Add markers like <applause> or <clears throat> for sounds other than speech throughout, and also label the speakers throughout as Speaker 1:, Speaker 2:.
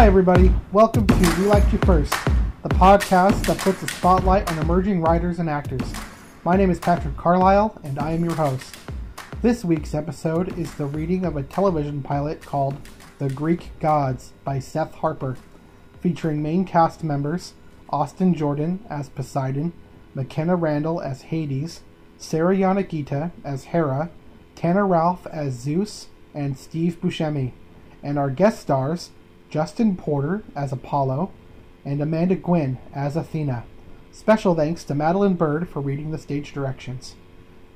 Speaker 1: Hi, everybody. Welcome to We Liked You First, the podcast that puts a spotlight on emerging writers and actors. My name is Patrick Carlisle, and I am your host. This week's episode is the reading of a television pilot called The Greek Gods by Seth Harper, featuring main cast members Austin Jordan as Poseidon, McKenna Randall as Hades, Sarah Yanagita as Hera, Tanner Ralph as Zeus, and Steve Buscemi, and our guest stars Justin Porter as Apollo, and Amanda Gwynn as Athena. Special thanks to Madeline Bird for reading the stage directions.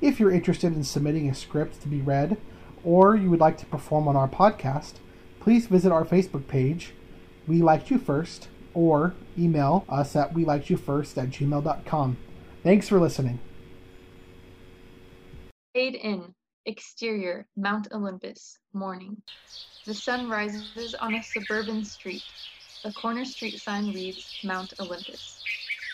Speaker 1: If you're interested in submitting a script to be read, or you would like to perform on our podcast, please visit our Facebook page, We Liked You First, or email us at we liked you first at gmail.com. Thanks for listening.
Speaker 2: Fade in. Exterior, Mount Olympus, morning. The sun rises on a suburban street. A corner street sign reads Mount Olympus.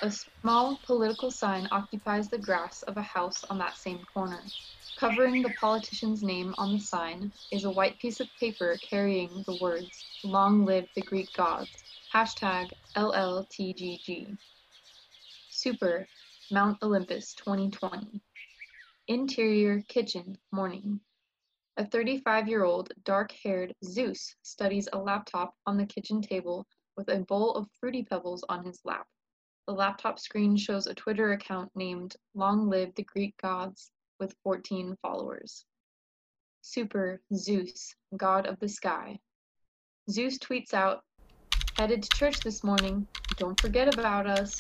Speaker 2: A small political sign occupies the grass of a house on that same corner. Covering the politician's name on the sign is a white piece of paper carrying the words Long live the Greek gods. Hashtag LLTGG. Super, Mount Olympus 2020. Interior kitchen, morning. A 35 year old, dark haired Zeus studies a laptop on the kitchen table with a bowl of fruity pebbles on his lap. The laptop screen shows a Twitter account named Long Live the Greek Gods with 14 followers. Super Zeus, God of the Sky. Zeus tweets out, Headed to church this morning. Don't forget about us.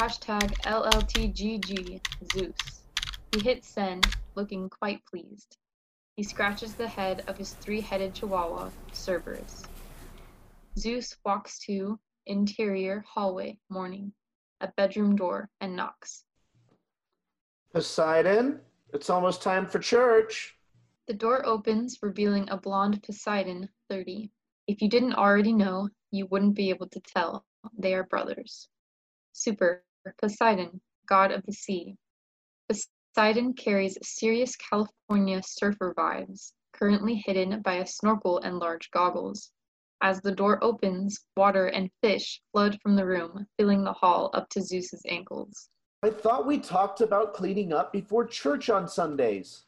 Speaker 2: Hashtag LLTGG Zeus. He hits send, looking quite pleased. He scratches the head of his three-headed chihuahua, Cerberus. Zeus walks to interior hallway, morning, a bedroom door, and knocks.
Speaker 3: Poseidon, it's almost time for church.
Speaker 2: The door opens, revealing a blonde Poseidon, 30. If you didn't already know, you wouldn't be able to tell. They are brothers. Super, Poseidon, god of the sea. Poseidon carries serious California surfer vibes, currently hidden by a snorkel and large goggles. As the door opens, water and fish flood from the room, filling the hall up to Zeus's ankles.
Speaker 3: I thought we talked about cleaning up before church on Sundays.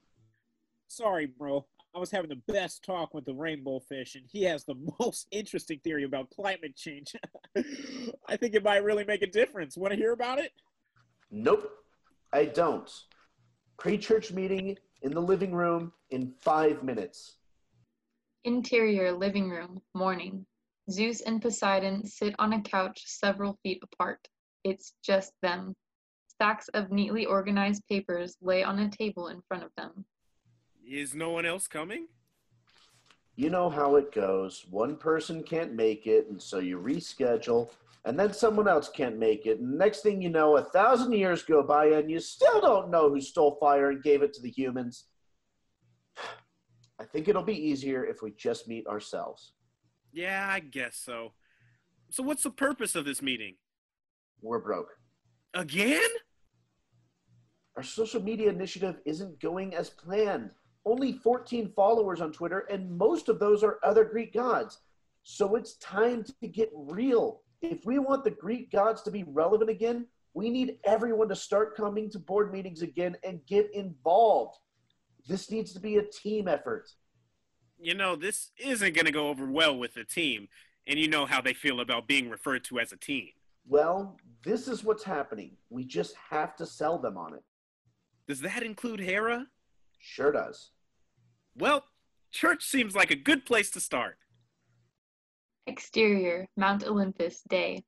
Speaker 4: Sorry, bro. I was having the best talk with the rainbow fish, and he has the <laughs> most interesting theory about climate change. <laughs> I think it might really make a difference. Want to hear about it?
Speaker 3: Nope, I don't. Pre church meeting in the living room in five minutes.
Speaker 2: Interior living room, morning. Zeus and Poseidon sit on a couch several feet apart. It's just them. Stacks of neatly organized papers lay on a table in front of them.
Speaker 5: Is no one else coming?
Speaker 3: You know how it goes. One person can't make it, and so you reschedule, and then someone else can't make it. And next thing you know, a thousand years go by, and you still don't know who stole fire and gave it to the humans. <sighs> I think it'll be easier if we just meet ourselves.
Speaker 5: Yeah, I guess so. So, what's the purpose of this meeting?
Speaker 3: We're broke.
Speaker 5: Again?
Speaker 3: Our social media initiative isn't going as planned. Only 14 followers on Twitter, and most of those are other Greek gods. So it's time to get real. If we want the Greek gods to be relevant again, we need everyone to start coming to board meetings again and get involved. This needs to be a team effort.
Speaker 5: You know, this isn't going to go over well with the team, and you know how they feel about being referred to as a team.
Speaker 3: Well, this is what's happening. We just have to sell them on it.
Speaker 5: Does that include Hera?
Speaker 3: Sure does.
Speaker 5: Well, church seems like a good place to start.
Speaker 2: Exterior, Mount Olympus, day.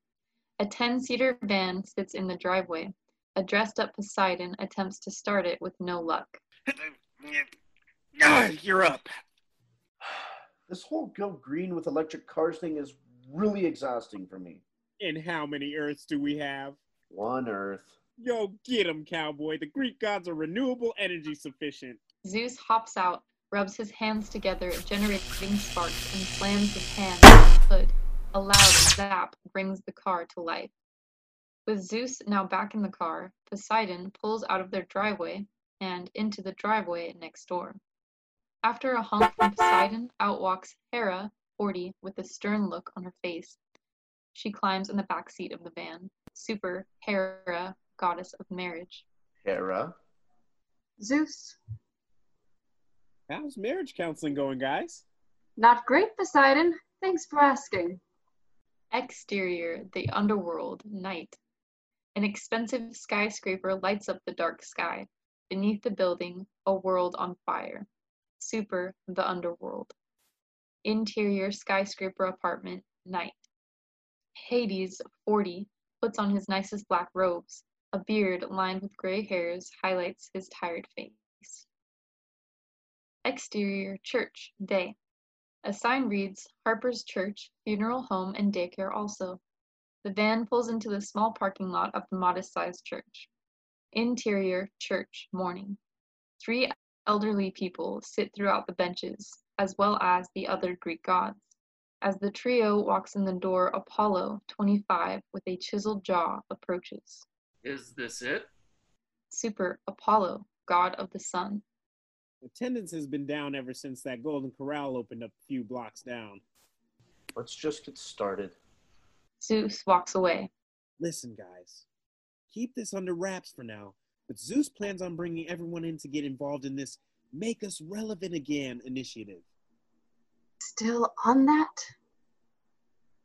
Speaker 2: A 10 seater van sits in the driveway. A dressed up Poseidon attempts to start it with no luck.
Speaker 5: You're up.
Speaker 3: This whole go green with electric cars thing is really exhausting for me.
Speaker 4: And how many Earths do we have?
Speaker 3: One Earth.
Speaker 4: Yo, get 'em, cowboy. The Greek gods are renewable energy sufficient.
Speaker 2: Zeus hops out, rubs his hands together, generating sparks, and slams his hand on the hood. A loud zap brings the car to life. With Zeus now back in the car, Poseidon pulls out of their driveway and into the driveway next door. After a honk from Poseidon, out walks Hera, 40, with a stern look on her face. She climbs in the back seat of the van. Super, Hera, goddess of marriage.
Speaker 3: Hera.
Speaker 6: Zeus.
Speaker 4: How's marriage counseling going, guys?
Speaker 6: Not great, Poseidon. Thanks for asking.
Speaker 2: Exterior, the underworld, night. An expensive skyscraper lights up the dark sky. Beneath the building, a world on fire. Super, the underworld. Interior skyscraper apartment, night. Hades, 40, puts on his nicest black robes. A beard lined with gray hairs highlights his tired face. Exterior church, day. A sign reads Harper's Church, funeral home and daycare also. The van pulls into the small parking lot of the modest sized church. Interior church, morning. Three elderly people sit throughout the benches, as well as the other Greek gods. As the trio walks in the door, Apollo, 25, with a chiseled jaw, approaches.
Speaker 7: Is this it?
Speaker 2: Super Apollo, god of the sun.
Speaker 4: Attendance has been down ever since that Golden Corral opened up a few blocks down.
Speaker 3: Let's just get started.
Speaker 2: Zeus walks away.
Speaker 4: Listen, guys, keep this under wraps for now, but Zeus plans on bringing everyone in to get involved in this Make Us Relevant Again initiative.
Speaker 6: Still on that?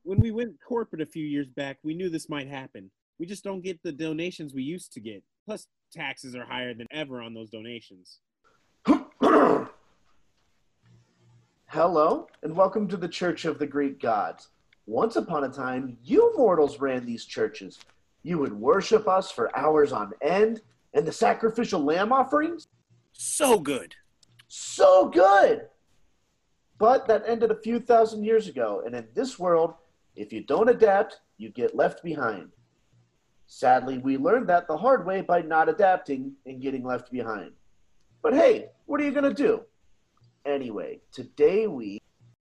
Speaker 4: When we went corporate a few years back, we knew this might happen. We just don't get the donations we used to get. Plus, taxes are higher than ever on those donations. <clears throat>
Speaker 3: Hello, and welcome to the Church of the Greek Gods. Once upon a time, you mortals ran these churches. You would worship us for hours on end, and the sacrificial lamb offerings?
Speaker 5: So good.
Speaker 3: So good! But that ended a few thousand years ago, and in this world, if you don't adapt, you get left behind. Sadly, we learned that the hard way by not adapting and getting left behind. But hey, what are you going to do? Anyway, today we.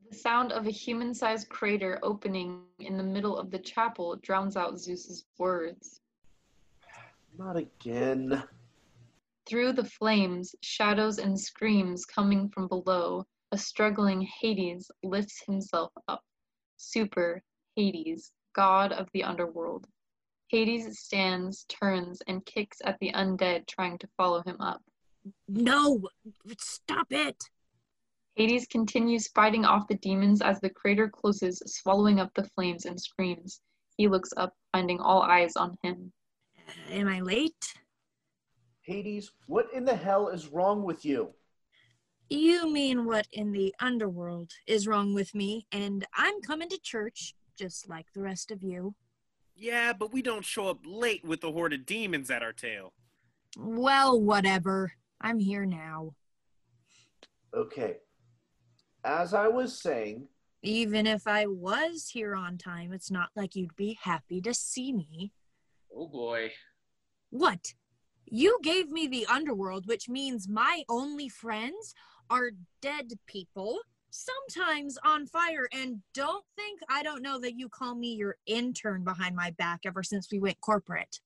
Speaker 2: The sound of a human sized crater opening in the middle of the chapel drowns out Zeus's words.
Speaker 3: Not again.
Speaker 2: Through the flames, shadows and screams coming from below, a struggling Hades lifts himself up. Super Hades, god of the underworld. Hades stands, turns, and kicks at the undead trying to follow him up.
Speaker 8: No, stop it.
Speaker 2: Hades continues fighting off the demons as the crater closes, swallowing up the flames and screams. He looks up, finding all eyes on him.
Speaker 8: Am I late?
Speaker 3: Hades, what in the hell is wrong with you?
Speaker 8: You mean what in the underworld is wrong with me, and I'm coming to church just like the rest of you.
Speaker 5: Yeah, but we don't show up late with a horde of demons at our tail.
Speaker 8: Well, whatever. I'm here now.
Speaker 3: Okay. As I was saying,
Speaker 8: Even if I was here on time, it's not like you'd be happy to see me.
Speaker 7: Oh boy.
Speaker 8: What? You gave me the underworld, which means my only friends are dead people, sometimes on fire, and don't think I don't know that you call me your intern behind my back ever since we went corporate.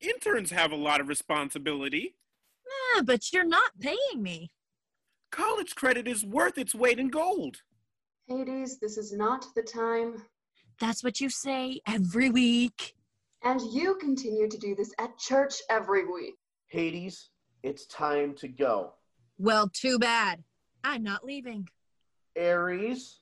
Speaker 5: Interns have a lot of responsibility.
Speaker 8: Ah, but you're not paying me.
Speaker 5: College credit is worth its weight in gold.
Speaker 6: Hades, this is not the time.
Speaker 8: That's what you say every week.
Speaker 6: And you continue to do this at church every week.
Speaker 3: Hades, it's time to go.
Speaker 8: Well, too bad. I'm not leaving.
Speaker 3: Ares,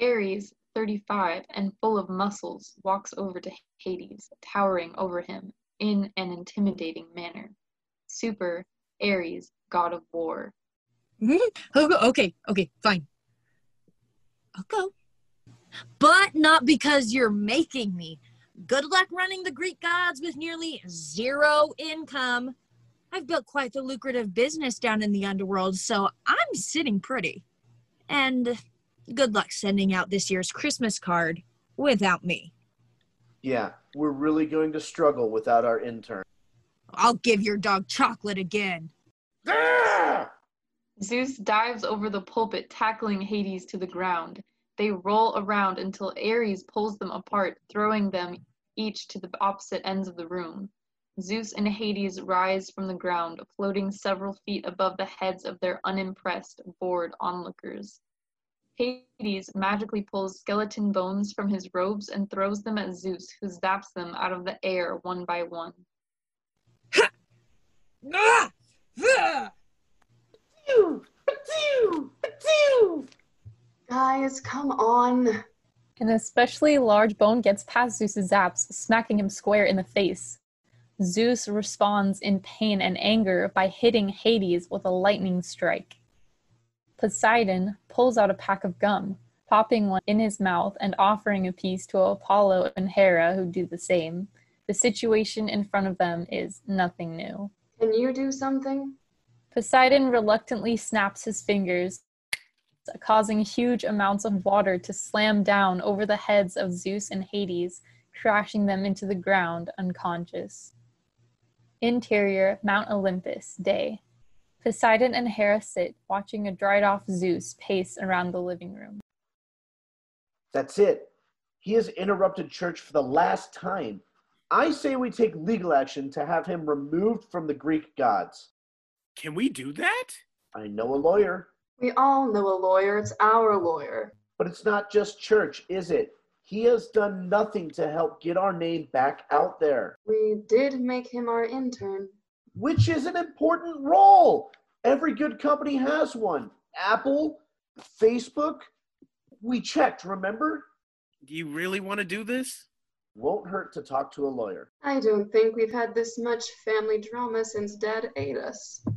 Speaker 2: Ares, 35 and full of muscles, walks over to Hades, towering over him in an intimidating manner. Super Ares, god of war. <laughs>
Speaker 8: okay, okay, okay, fine. I'll go. But not because you're making me. Good luck running the Greek gods with nearly zero income. I've built quite the lucrative business down in the underworld, so I'm sitting pretty. And good luck sending out this year's Christmas card without me.
Speaker 3: yeah, we're really going to struggle without our intern.
Speaker 8: I'll give your dog chocolate again.
Speaker 3: Ah!
Speaker 2: Zeus dives over the pulpit, tackling Hades to the ground. They roll around until Ares pulls them apart, throwing them each to the opposite ends of the room. Zeus and Hades rise from the ground, floating several feet above the heads of their unimpressed, bored onlookers. Hades magically pulls skeleton bones from his robes and throws them at Zeus, who zaps them out of the air one by one. <laughs>
Speaker 6: Guys, come on.
Speaker 9: An especially large bone gets past Zeus's zaps, smacking him square in the face. Zeus responds in pain and anger by hitting Hades with a lightning strike. Poseidon pulls out a pack of gum, popping one in his mouth and offering a piece to Apollo and Hera, who do the same. The situation in front of them is nothing new.
Speaker 6: Can you do something?
Speaker 9: Poseidon reluctantly snaps his fingers, causing huge amounts of water to slam down over the heads of Zeus and Hades, crashing them into the ground unconscious. Interior, Mount Olympus, day. Poseidon and Hera sit, watching a dried off Zeus pace around the living room.
Speaker 3: That's it. He has interrupted church for the last time. I say we take legal action to have him removed from the Greek gods.
Speaker 5: Can we do that?
Speaker 3: I know a lawyer,
Speaker 6: We all know a lawyer. It's our lawyer.
Speaker 3: but it's not just church, is it? He has done nothing to help get our name back out there,
Speaker 6: We did make him our intern.
Speaker 3: which is an important role. Every good company has one. Apple, Facebook. We checked, remember?
Speaker 5: Do you really want to do this?
Speaker 3: Won't hurt to talk to a lawyer.
Speaker 6: I don't think we've had this much family drama since Dad ate us. <laughs>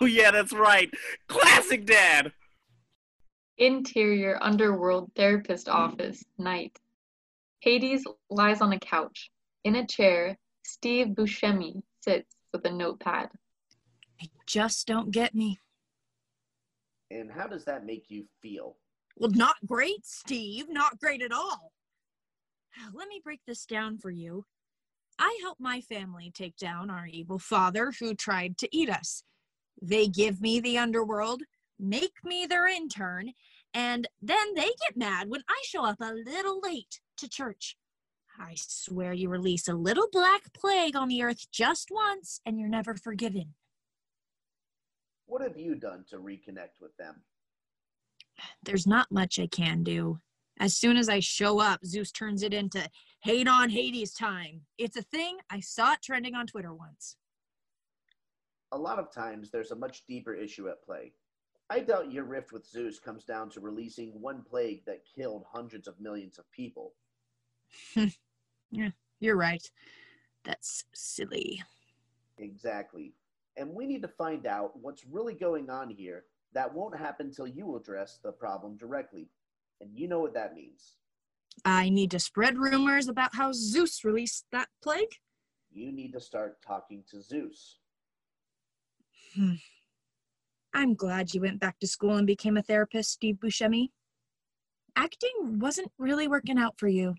Speaker 5: Oh, yeah, that's right. Classic dad.
Speaker 2: Interior underworld therapist office, night. Hades lies on a couch. In a chair, Steve Buscemi sits with a notepad.
Speaker 8: They just don't get me.
Speaker 3: And how does that make you feel?
Speaker 8: Well, not great, Steve. Not great at all. Let me break this down for you. I help my family take down our evil father who tried to eat us. They give me the underworld, make me their intern, and then they get mad when I show up a little late to church. I swear you release a little black plague on the earth just once and you're never forgiven.
Speaker 3: What have you done to reconnect with them?
Speaker 8: there's not much I can do. As soon as I show up, Zeus turns it into hate on Hades time. It's a thing. I saw it trending on Twitter once.
Speaker 3: A lot of times there's a much deeper issue at play. I doubt your rift with Zeus comes down to releasing one plague that killed hundreds of millions of people. <laughs>
Speaker 8: Yeah, you're right. That's silly.
Speaker 3: Exactly. And we need to find out what's really going on here. That won't happen till you address the problem directly. And you know what that means.
Speaker 8: I need to spread rumors about how Zeus released that plague.
Speaker 3: You need to start talking to Zeus.
Speaker 8: Hmm. I'm glad you went back to school and became a therapist, Steve Buscemi. Acting wasn't really working out for you.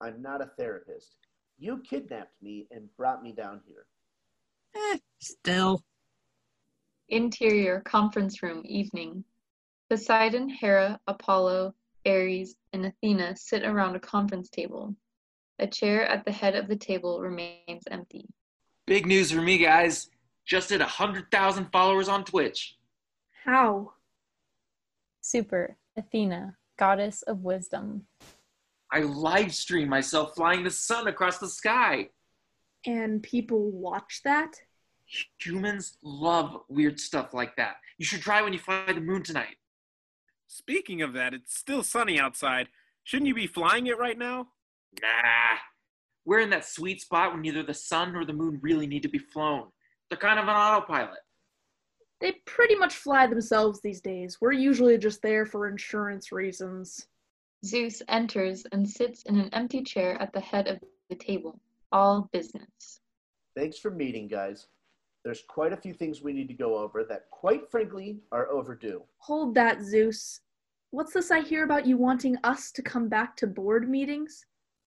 Speaker 3: I'm not a therapist. You kidnapped me and brought me down here.
Speaker 8: Eh, still.
Speaker 2: Interior conference room, evening. Poseidon, Hera, Apollo, Ares, and Athena sit around a conference table. A chair at the head of the table remains empty.
Speaker 7: Big news for me, guys. Just hit 100,000 followers on Twitch.
Speaker 10: How?
Speaker 9: Super, Athena, goddess of wisdom.
Speaker 7: I live stream myself flying the sun across the sky.
Speaker 10: And people watch that?
Speaker 7: Humans love weird stuff like that. You should try when you fly the moon tonight.
Speaker 5: Speaking of that, it's still sunny outside. Shouldn't you be flying it right now?
Speaker 7: Nah. We're in that sweet spot when neither the sun nor the moon really need to be flown. They're kind of an autopilot.
Speaker 10: They pretty much fly themselves these days. We're usually just there for insurance reasons.
Speaker 2: Zeus enters and sits in an empty chair at the head of the table. All business.
Speaker 3: Thanks for meeting, guys. There's quite a few things we need to go over that, quite frankly, are overdue.
Speaker 10: Hold that, Zeus. What's this I hear about you wanting us to come back to board meetings?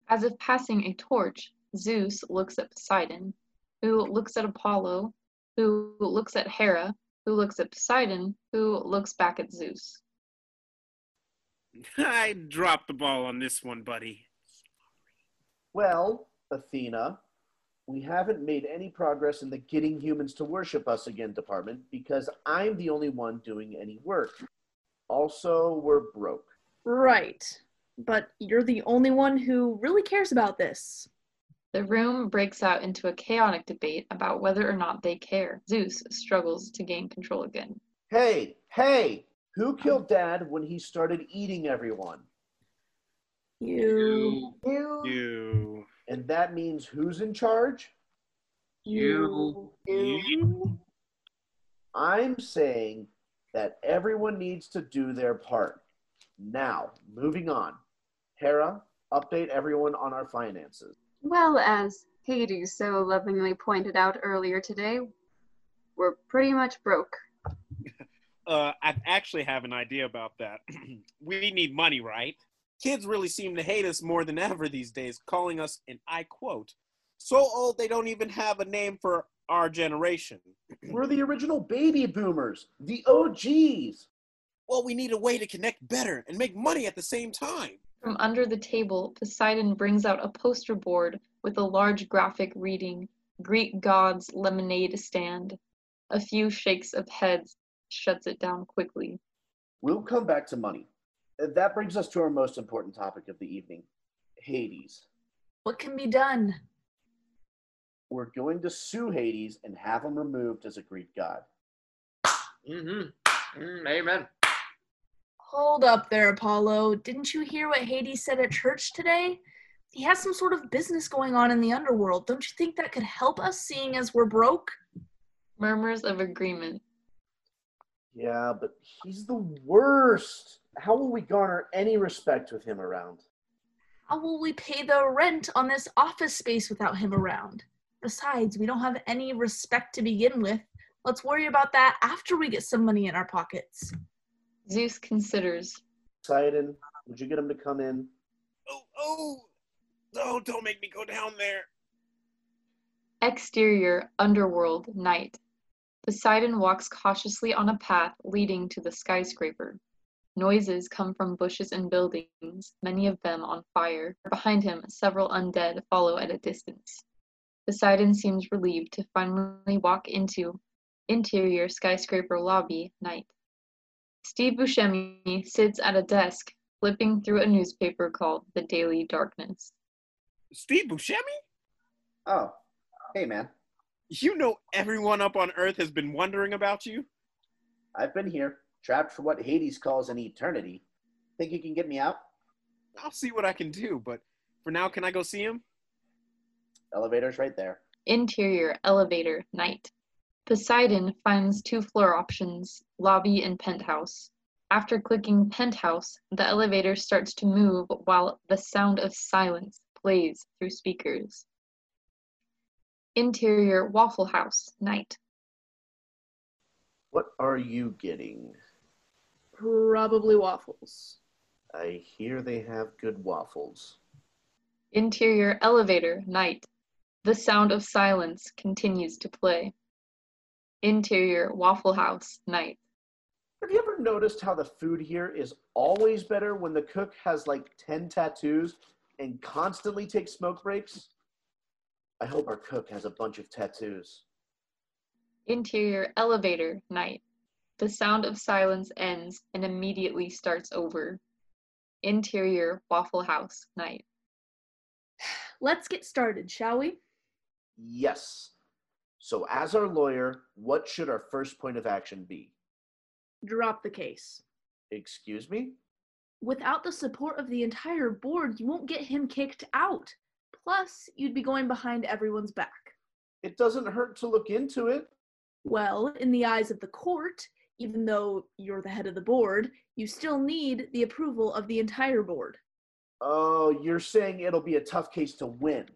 Speaker 2: As if passing a torch, Zeus looks at Poseidon, who looks at Apollo, who looks at Hera, who looks at Poseidon, who looks back at Zeus. <laughs>
Speaker 5: I dropped the ball on this one, buddy.
Speaker 3: Well, Athena, we haven't made any progress in the getting humans to worship us again department because I'm the only one doing any work. Also, we're broke.
Speaker 10: Right. But you're the only one who really cares about this.
Speaker 2: The room breaks out into a chaotic debate about whether or not they care. Zeus struggles to gain control again.
Speaker 3: Hey, hey! Who killed Dad when he started eating everyone?
Speaker 10: You.
Speaker 3: You.
Speaker 5: You.
Speaker 3: And that means who's in charge?
Speaker 7: You.
Speaker 5: You.
Speaker 3: I'm saying that everyone needs to do their part. Now, moving on. Hera, update everyone on our finances.
Speaker 6: Well, as Hades so lovingly pointed out earlier today, we're pretty much broke. <laughs>
Speaker 5: Uh, I actually have an idea about that. <clears throat> we need money, right? Kids really seem to hate us more than ever these days, calling us, and I quote, so old they don't even have a name for our generation. <clears throat>
Speaker 3: We're the original baby boomers, the OGs.
Speaker 5: Well, we need a way to connect better and make money at the same time.
Speaker 2: From under the table, Poseidon brings out a poster board with a large graphic reading Greek gods lemonade stand. A few shakes of heads shuts it down quickly.
Speaker 3: We'll come back to money. Uh, That brings us to our most important topic of the evening Hades.
Speaker 10: What can be done?
Speaker 3: We're going to sue Hades and have him removed as a Greek god.
Speaker 7: Mm-hmm. Mm, amen.
Speaker 10: Hold up there, Apollo. Didn't you hear what Hades said at church today? He has some sort of business going on in the underworld. Don't you think that could help us, seeing as we're broke?
Speaker 2: Murmurs of agreement.
Speaker 3: Yeah, but he's the worst. How will we garner any respect with him around?
Speaker 10: How will we pay the rent on this office space without him around? Besides, we don't have any respect to begin with. Let's worry about that after we get some money in our pockets.
Speaker 2: Zeus considers.
Speaker 3: Poseidon, would you get him to come in?
Speaker 5: Oh, oh, no, don't make me go down there.
Speaker 2: Exterior, underworld, night. Poseidon walks cautiously on a path leading to the skyscraper. Noises come from bushes and buildings, many of them on fire. Behind him, several undead follow at a distance. Poseidon seems relieved to finally walk into interior skyscraper lobby, night. Steve Buscemi sits at a desk, flipping through a newspaper called The Daily Darkness.
Speaker 5: Steve Buscemi?
Speaker 3: Oh, hey man,
Speaker 5: You know everyone up on Earth has been wondering about you?
Speaker 3: I've been here, trapped for what Hades calls an eternity. Think you can get me out?
Speaker 5: I'll see what I can do, but for now, can I go see him?
Speaker 3: Elevator's right there.
Speaker 2: Interior, elevator, night. Poseidon finds two floor options, lobby and penthouse. After clicking penthouse, the elevator starts to move while the sound of silence plays through speakers. Interior, Waffle House, night.
Speaker 3: What are you getting?
Speaker 10: Probably waffles.
Speaker 3: I hear they have good waffles.
Speaker 2: Interior, elevator, night. The sound of silence continues to play. Interior, Waffle House, night.
Speaker 3: Have you ever noticed how the food here is always better when the cook has like 10 tattoos and constantly takes smoke breaks? I hope our cook has a bunch of tattoos.
Speaker 2: Interior elevator, night. The sound of silence ends and immediately starts over. Interior Waffle House, night. <sighs>
Speaker 10: Let's get started, shall we?
Speaker 3: Yes. So, as our lawyer, what should our first point of action be?
Speaker 10: Drop the case.
Speaker 3: Excuse me?
Speaker 10: Without the support of the entire board, you won't get him kicked out. Plus, you'd be going behind everyone's back.
Speaker 3: It doesn't hurt to look into it.
Speaker 10: Well, in the eyes of the court, even though you're the head of the board, you still need the approval of the entire board.
Speaker 3: Oh, you're saying it'll be a tough case to win.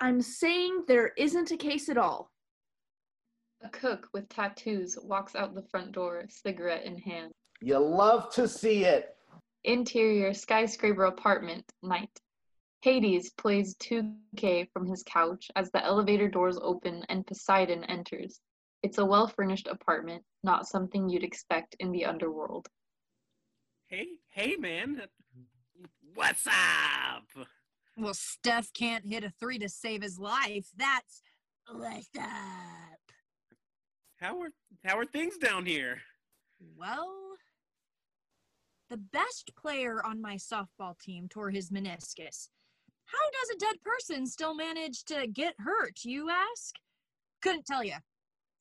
Speaker 10: I'm saying there isn't a case at all.
Speaker 2: A cook with tattoos walks out the front door, cigarette in hand.
Speaker 3: You love to see it.
Speaker 2: Interior skyscraper apartment, night. Hades plays 2K from his couch as the elevator doors open and Poseidon enters. It's a well furnished apartment, not something you'd expect in the underworld.
Speaker 5: Hey, hey, man. What's up?
Speaker 8: Well, Steph can't hit a three to save his life. That's what's up.
Speaker 5: How are how are things down here?
Speaker 8: Well, The best player on my softball team tore his meniscus. How does a dead person still manage to get hurt, you ask? Couldn't tell you.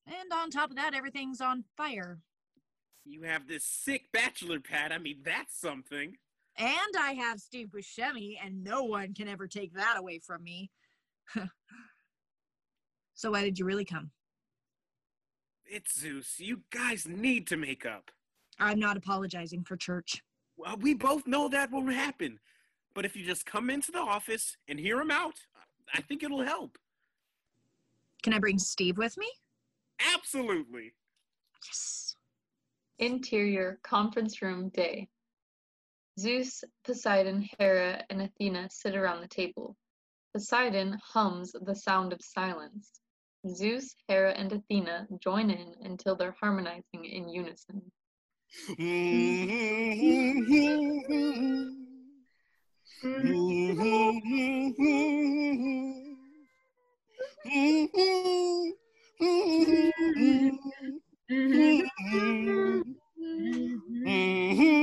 Speaker 8: And on top of that, everything's on fire.
Speaker 5: You have this sick bachelor pad. I mean, that's something.
Speaker 8: And I have Steve Buscemi, and no one can ever take that away from me. <laughs> so, why did you really come?
Speaker 5: It's Zeus. You guys need to make up.
Speaker 8: I'm not apologizing for church.
Speaker 5: Well, we both know that won't happen. But if you just come into the office and hear him out, I think it'll help.
Speaker 8: Can I bring Steve with me?
Speaker 5: Absolutely.
Speaker 8: Yes.
Speaker 2: Interior conference room day. Zeus, Poseidon, Hera, and Athena sit around the table. Poseidon hums the sound of silence. Zeus, Hera, and Athena join in until they're harmonizing in unison.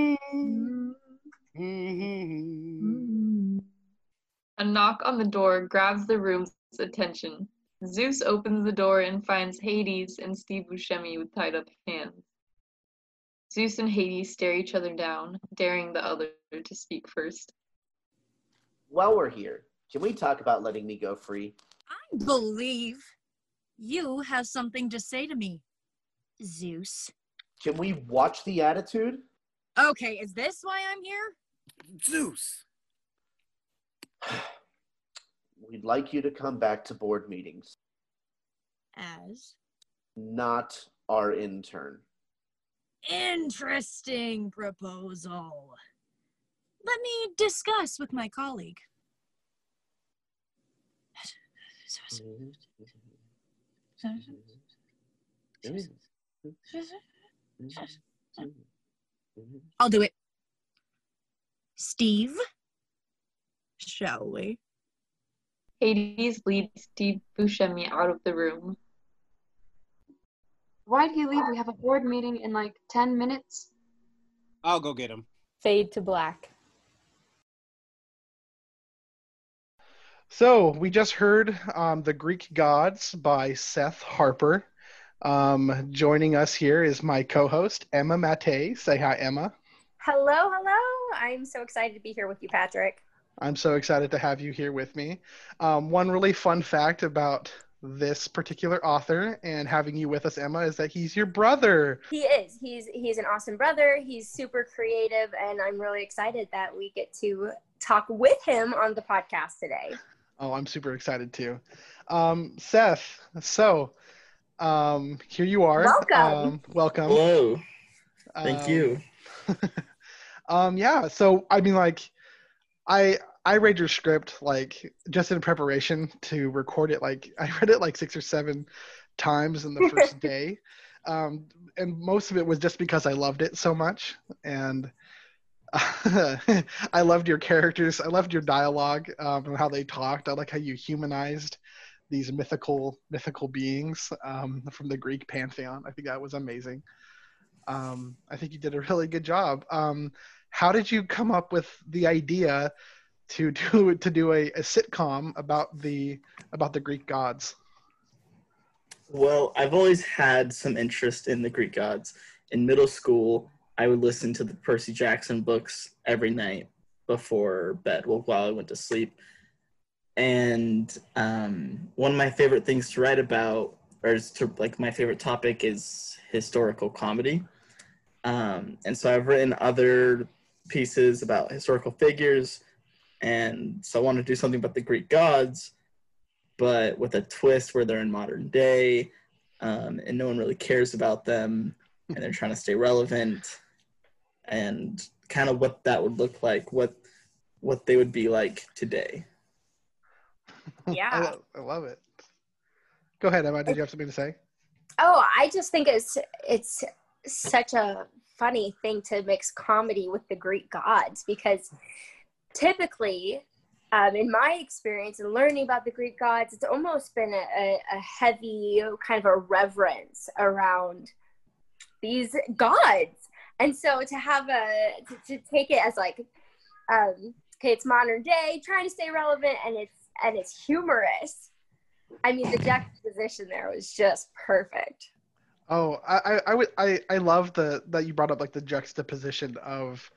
Speaker 2: <laughs> Mm-hmm. A knock on the door grabs the room's attention. Zeus opens the door and finds Hades and Steve Buscemi with tied up hands. Zeus and Hades stare each other down, daring the other to speak first.
Speaker 3: While we're here, can we talk about letting me go free?
Speaker 8: I believe you have something to say to me, Zeus.
Speaker 3: Can we watch the attitude?
Speaker 8: Okay, is this why I'm here?
Speaker 5: Zeus.
Speaker 3: We'd like you to come back to board meetings.
Speaker 8: As
Speaker 3: Not our intern.
Speaker 8: interesting proposal. Let me discuss with my colleague. <laughs> I'll do it. Steve, shall we?
Speaker 2: Hades leads Steve Buscemi out of the room.
Speaker 6: Why'd he leave? We have a board meeting in like 10 minutes.
Speaker 5: I'll go get him.
Speaker 9: Fade to black.
Speaker 1: So we just heard um, the Greek Gods by Seth Harper. Um, joining us here is my co-host Emma Mate. Say hi, Emma.
Speaker 11: Hello, hello. I'm so excited to be here with you, Patrick.
Speaker 1: I'm so excited to have you here with me. Um, one really fun fact about this particular author and having you with us, Emma, is that he's your brother.
Speaker 11: He is. He's he's an awesome brother. He's super creative, and I'm really excited that we get to talk with him on the podcast today.
Speaker 1: Oh, I'm super excited too. Um, Seth, so um, here you are.
Speaker 11: Welcome.
Speaker 1: Um, welcome.
Speaker 12: Hello. Thank
Speaker 1: Um,
Speaker 12: you. <laughs>
Speaker 1: um, yeah. So I mean, like, I I read your script like just in preparation to record it. Like <laughs> I read it like six or seven times in the first <laughs> day, um, and most of it was just because I loved it so much and. <laughs> I loved your characters. I loved your dialogue um, and how they talked. I like how you humanized these mythical mythical beings um, from the Greek pantheon. I think that was amazing. Um, I think you did a really good job. Um, how did you come up with the idea to <laughs> do to do a, a sitcom about the about the Greek gods?
Speaker 12: Well, I've always had some interest in the Greek gods. In middle school, I would listen to the Percy Jackson books every night before bed, well, while I went to sleep. And um, one of my favorite things to write about, or is to like my favorite topic, is historical comedy. Um, and so I've written other pieces about historical figures, and so I want to do something about the Greek gods, but with a twist where they're in modern day, um, and no one really cares about them, and they're trying to stay relevant, and kind of what that would look like, what what they would be like today.
Speaker 11: Yeah. <laughs>
Speaker 1: love, I love it. Go ahead, Emma. Did you have something to say?
Speaker 11: Oh, I just think it's it's such a funny thing to mix comedy with the Greek gods because typically, um, in my experience and learning about the Greek gods, it's almost been a, a, a heavy kind of a reverence around these gods. and so to have a to, to take it as like um okay it's modern day trying to stay relevant and it's and it's humorous i mean the juxtaposition there was just perfect
Speaker 1: Oh, I, I, would I, I love the that you brought up like the juxtaposition of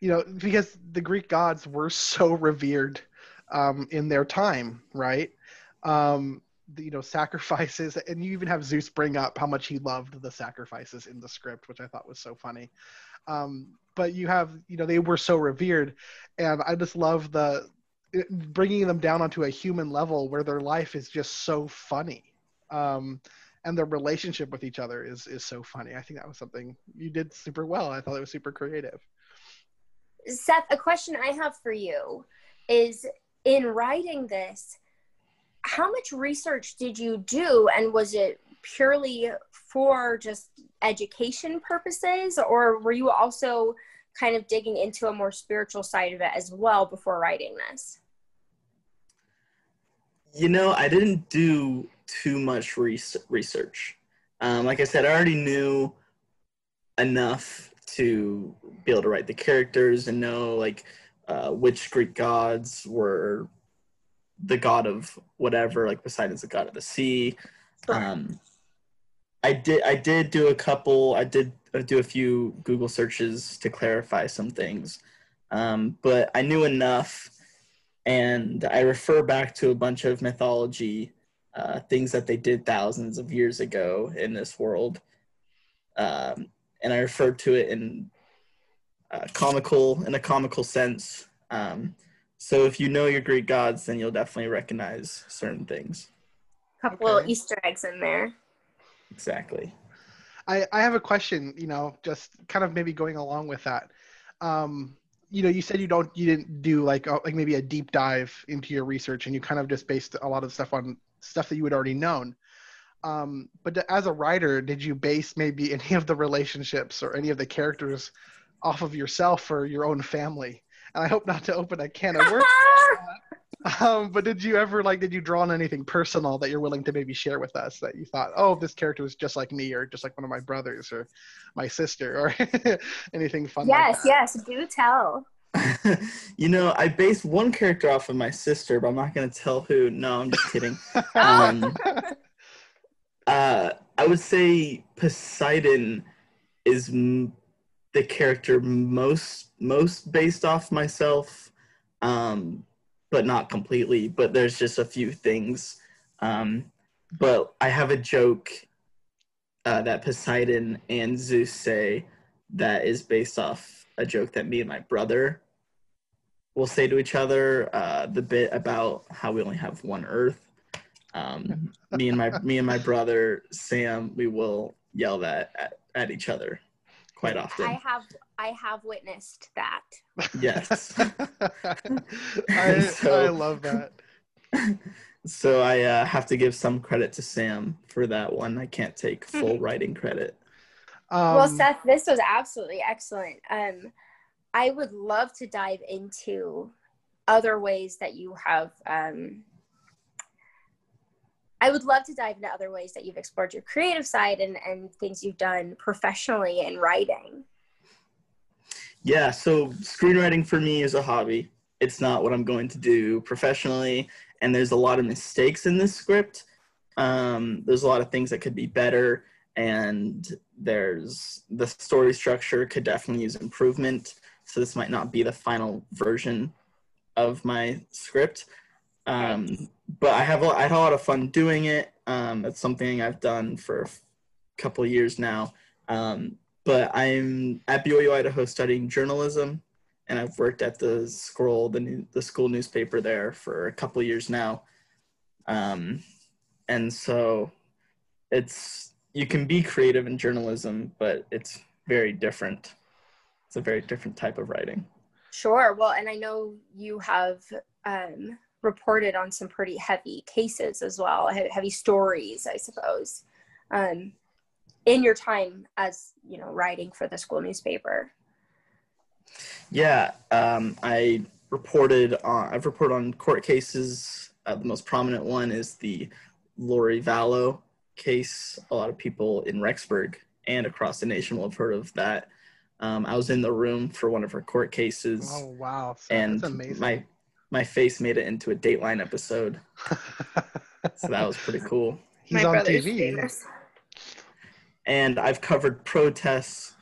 Speaker 1: you know, because the Greek gods were so revered um, in their time, right? Um, the, you know, sacrifices, and you even have Zeus bring up how much he loved the sacrifices in the script, which I thought was so funny. Um, but you have, you know, they were so revered, and I just love the bringing them down onto a human level where their life is just so funny. Um, and their relationship with each other is is so funny. I think that was something you did super well. I thought it was super creative.
Speaker 11: Seth, a question I have for you is in writing this, how much research did you do and was it purely for just education purposes or were you also kind of digging into a more spiritual side of it as well before writing this?
Speaker 12: You know, I didn't do too much research. Um, like I said, I already knew enough to be able to write the characters and know like uh, which Greek gods were the god of whatever, like Poseidon's the god of the sea. Um, I did I did do a couple. I did do a few Google searches to clarify some things, um, but I knew enough, and I refer back to a bunch of mythology uh, things that they did thousands of years ago in this world. Um, and I refer to it in uh, comical, in a comical sense. Um, so if you know your Greek gods, then you'll definitely recognize certain things.
Speaker 11: Couple okay. Easter eggs in there.
Speaker 12: Exactly.
Speaker 1: I, I have a question, you know, just kind of maybe going along with that. Um, you know, you said you don't, you didn't do like, a, like maybe a deep dive into your research and you kind of just based a lot of stuff on stuff that you had already known. Um, but as a writer, did you base maybe <laughs> any of the relationships or any of the characters off of yourself or your own family? And I hope not to open a can of worms. <laughs> um, but did you ever like did you draw on anything personal that you're willing to maybe share with us that you thought, oh, this character was just like me or just like one of my brothers or my sister or <laughs> anything fun?
Speaker 11: Yes,
Speaker 1: like
Speaker 11: yes, do tell. <laughs>
Speaker 12: you know, I based one character off of my sister, but I'm not going to tell who. No, I'm just kidding. <laughs> um, <laughs> uh, I would say Poseidon is m- the character most most based off myself, um, but not completely. But there's just a few things. Um, but I have a joke uh, that Poseidon and Zeus say that is based off a joke that me and my brother will say to each other uh, the bit about how we only have one Earth. Um, <laughs> me and my me and my brother Sam, we will yell that at, at each other quite often.
Speaker 11: I have I have witnessed that.
Speaker 12: Yes. <laughs>
Speaker 1: I, <laughs> so, I love that.
Speaker 12: So I uh, have to give some credit to Sam for that one. I can't take full writing credit.
Speaker 11: Um, well, Seth, this was absolutely excellent. Um, I would love to dive into other ways that you have. Um, I would love to dive into other ways that you've explored your creative side and, and things you've done professionally in writing.
Speaker 12: Yeah, so screenwriting for me is a hobby. It's not what I'm going to do professionally, and there's a lot of mistakes in this script. Um, there's a lot of things that could be better, and there's the story structure could definitely use improvement so this might not be the final version of my script. Um, but I have a, I had a lot of fun doing it. Um, it's something I've done for a couple years now. Um, but I'm at BYU Idaho studying journalism, and I've worked at the Scroll, the new, the school newspaper there for a couple years now. Um, and so it's you can be creative in journalism, but it's very different it's a very different type of writing.
Speaker 11: Sure. Well, and I know you have um, reported on some pretty heavy cases as well, heavy stories, I suppose, um, in your time as you know writing for the school newspaper.
Speaker 12: Yeah, um, I reported on. I've reported on court cases. Uh, the most prominent one is the Lori Vallow case. A lot of people in Rexburg and across the nation will have heard of that Um, I was in the room for one of her court cases,
Speaker 1: Oh wow, Seth,
Speaker 12: and
Speaker 1: that's amazing.
Speaker 12: my my face made it into a Dateline episode, <laughs> so that was pretty cool. <laughs>
Speaker 1: He's
Speaker 11: My
Speaker 1: on TV.
Speaker 11: famous.
Speaker 12: and I've covered protests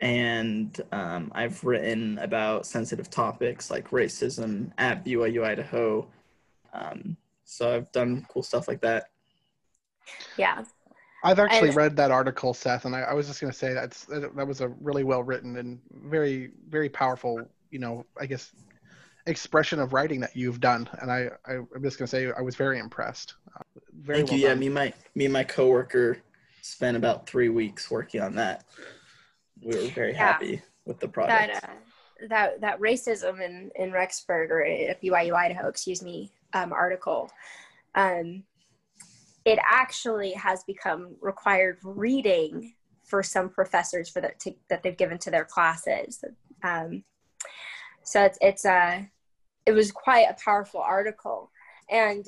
Speaker 12: and um, I've written about sensitive topics like racism at BYU Idaho. Um, so I've done cool stuff like that.
Speaker 11: Yeah.
Speaker 1: I've actually
Speaker 11: And-
Speaker 1: read that article, Seth, and I, I was just going to say that's that, that was a really well written and very very powerful, you know, I guess expression of writing that you've done, and I, I I'm just going to say I was very impressed. Uh, very
Speaker 12: Thank
Speaker 1: well
Speaker 12: you. Yeah, me and my me and my coworker spent about three weeks working on that. We were very
Speaker 11: Yeah.
Speaker 12: happy with the product.
Speaker 11: that uh, that that racism in in Rexburg or at BYU Idaho, excuse me, um, article. Um, it actually has become required reading for some professors for that that they've given to their classes. Um, so it's it's a it was quite a powerful article, and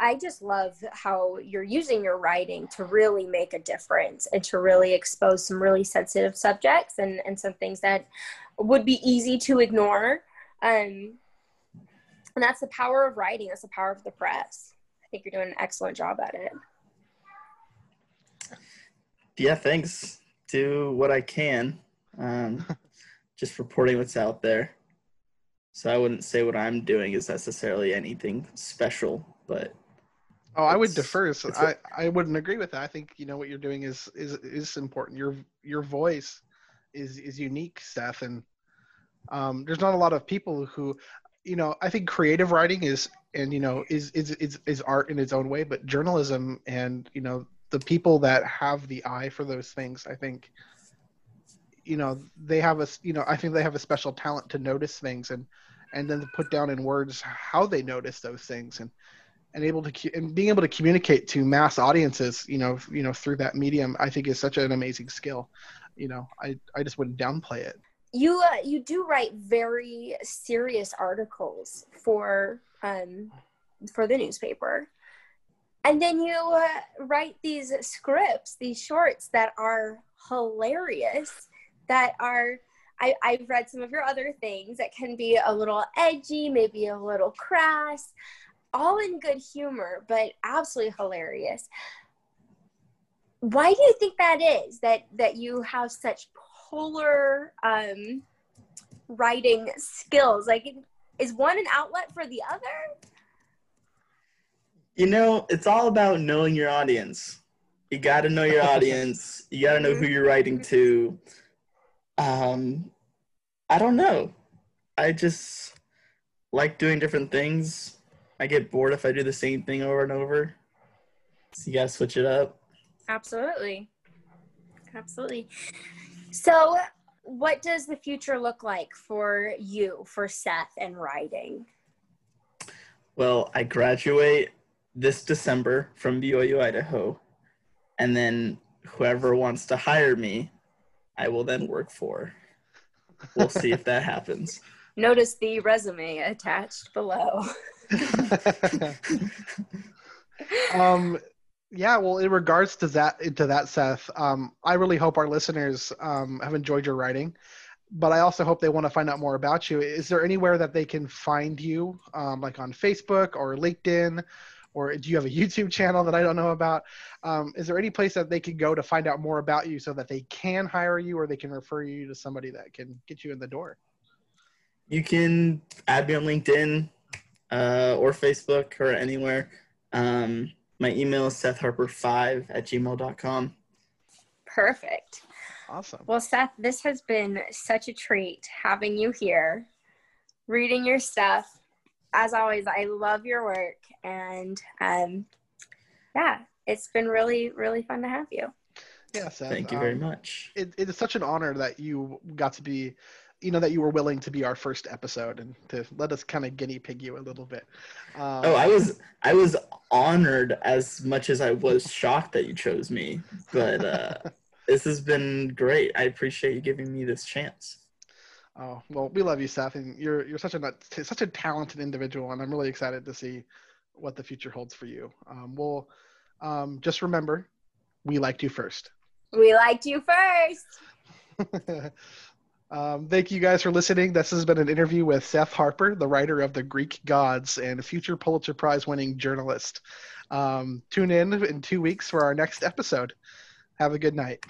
Speaker 11: I just love how you're using your writing to really make a difference and to really expose some really sensitive subjects and, and some things that would be easy to ignore. Um, and that's the power of writing, that's the power of the press. I think you're doing an excellent job at it.
Speaker 12: yeah, thanks. Do what I can. Um, <laughs> just reporting what's out there. So I wouldn't say what I'm doing is necessarily anything special, but
Speaker 1: Oh, I would defer. So
Speaker 12: it's
Speaker 1: I,
Speaker 12: a-
Speaker 1: I wouldn't agree with that. I think you know what you're doing is is is important. Your your voice is is unique, Seth, and um, there's not a lot of people who, you know, I think creative writing is and you know is is is is art in its own way, but journalism and you know the people that have the eye for those things, I think, you know, they have a you know I think they have a special talent to notice things and and then to put down in words how they notice those things and and able to and being able to communicate to mass audiences you know you know through that medium i think is such an amazing skill. You know i i just wouldn't downplay it
Speaker 11: You uh, you do write very serious articles for um, for the newspaper, and then you uh, write these scripts, these shorts that are hilarious. That are I, I've read some of your other things that can be a little edgy, maybe a little crass, all in good humor, but absolutely hilarious. Why do you think that is? That that you have such polar um, writing skills? Like, is one an outlet for the other?
Speaker 12: you know, it's all about knowing your audience. You got to know your <laughs> audience. You got to know who you're writing to. Um, I don't know. I just like doing different things. I get bored if I do the same thing over and over. So you got to switch it up.
Speaker 11: Absolutely. Absolutely. So, what does the future look like for you, for Seth, and writing?
Speaker 12: Well, I graduate this December from BYU Idaho, and then whoever wants to hire me, I will then work for. We'll see if that happens. <laughs>
Speaker 11: Notice the resume attached below. <laughs>
Speaker 1: um yeah well in regards to that to that seth um i really hope our listeners um have enjoyed your writing but i also hope they want to find out more about you. Is there anywhere that they can find you um like on facebook or linkedin or do you have a <laughs> youtube channel that i don't know about? Um, is there any place that they could go to find out more about you so that they can hire you or they can refer you to somebody that can get you in the door?
Speaker 12: You can add me on LinkedIn uh, or Facebook or anywhere. Um, my email is sethharper5 at gmail.com.
Speaker 11: Perfect.
Speaker 1: Awesome.
Speaker 11: Well, Seth, this has been such a treat having you here, reading your stuff. As always, I love your work, and um, yeah, it's been really, really fun to have you.
Speaker 1: Yeah, Seth.
Speaker 12: Thank you very
Speaker 1: um,
Speaker 12: much.
Speaker 1: It, it is such an honor that you got to be, you know, that you were willing to be our first episode and to let us kind of guinea pig you a little bit. Um,
Speaker 12: Oh, I was I was honored as much as I was shocked that you chose me. But uh, <laughs> this has been great. I appreciate you giving me this chance.
Speaker 1: Oh well, we love you, Seth, and you're you're such a such a talented individual, and I'm really excited to see what the future holds for you. Um, we'll um, just remember, we liked you first.
Speaker 11: We liked you first. <laughs>
Speaker 1: um, thank you guys for listening. This has been an interview with Seth Harper, the writer of The Greek Gods and future Pulitzer Prize winning journalist. Um, tune in in two weeks for our next episode. Have a good night.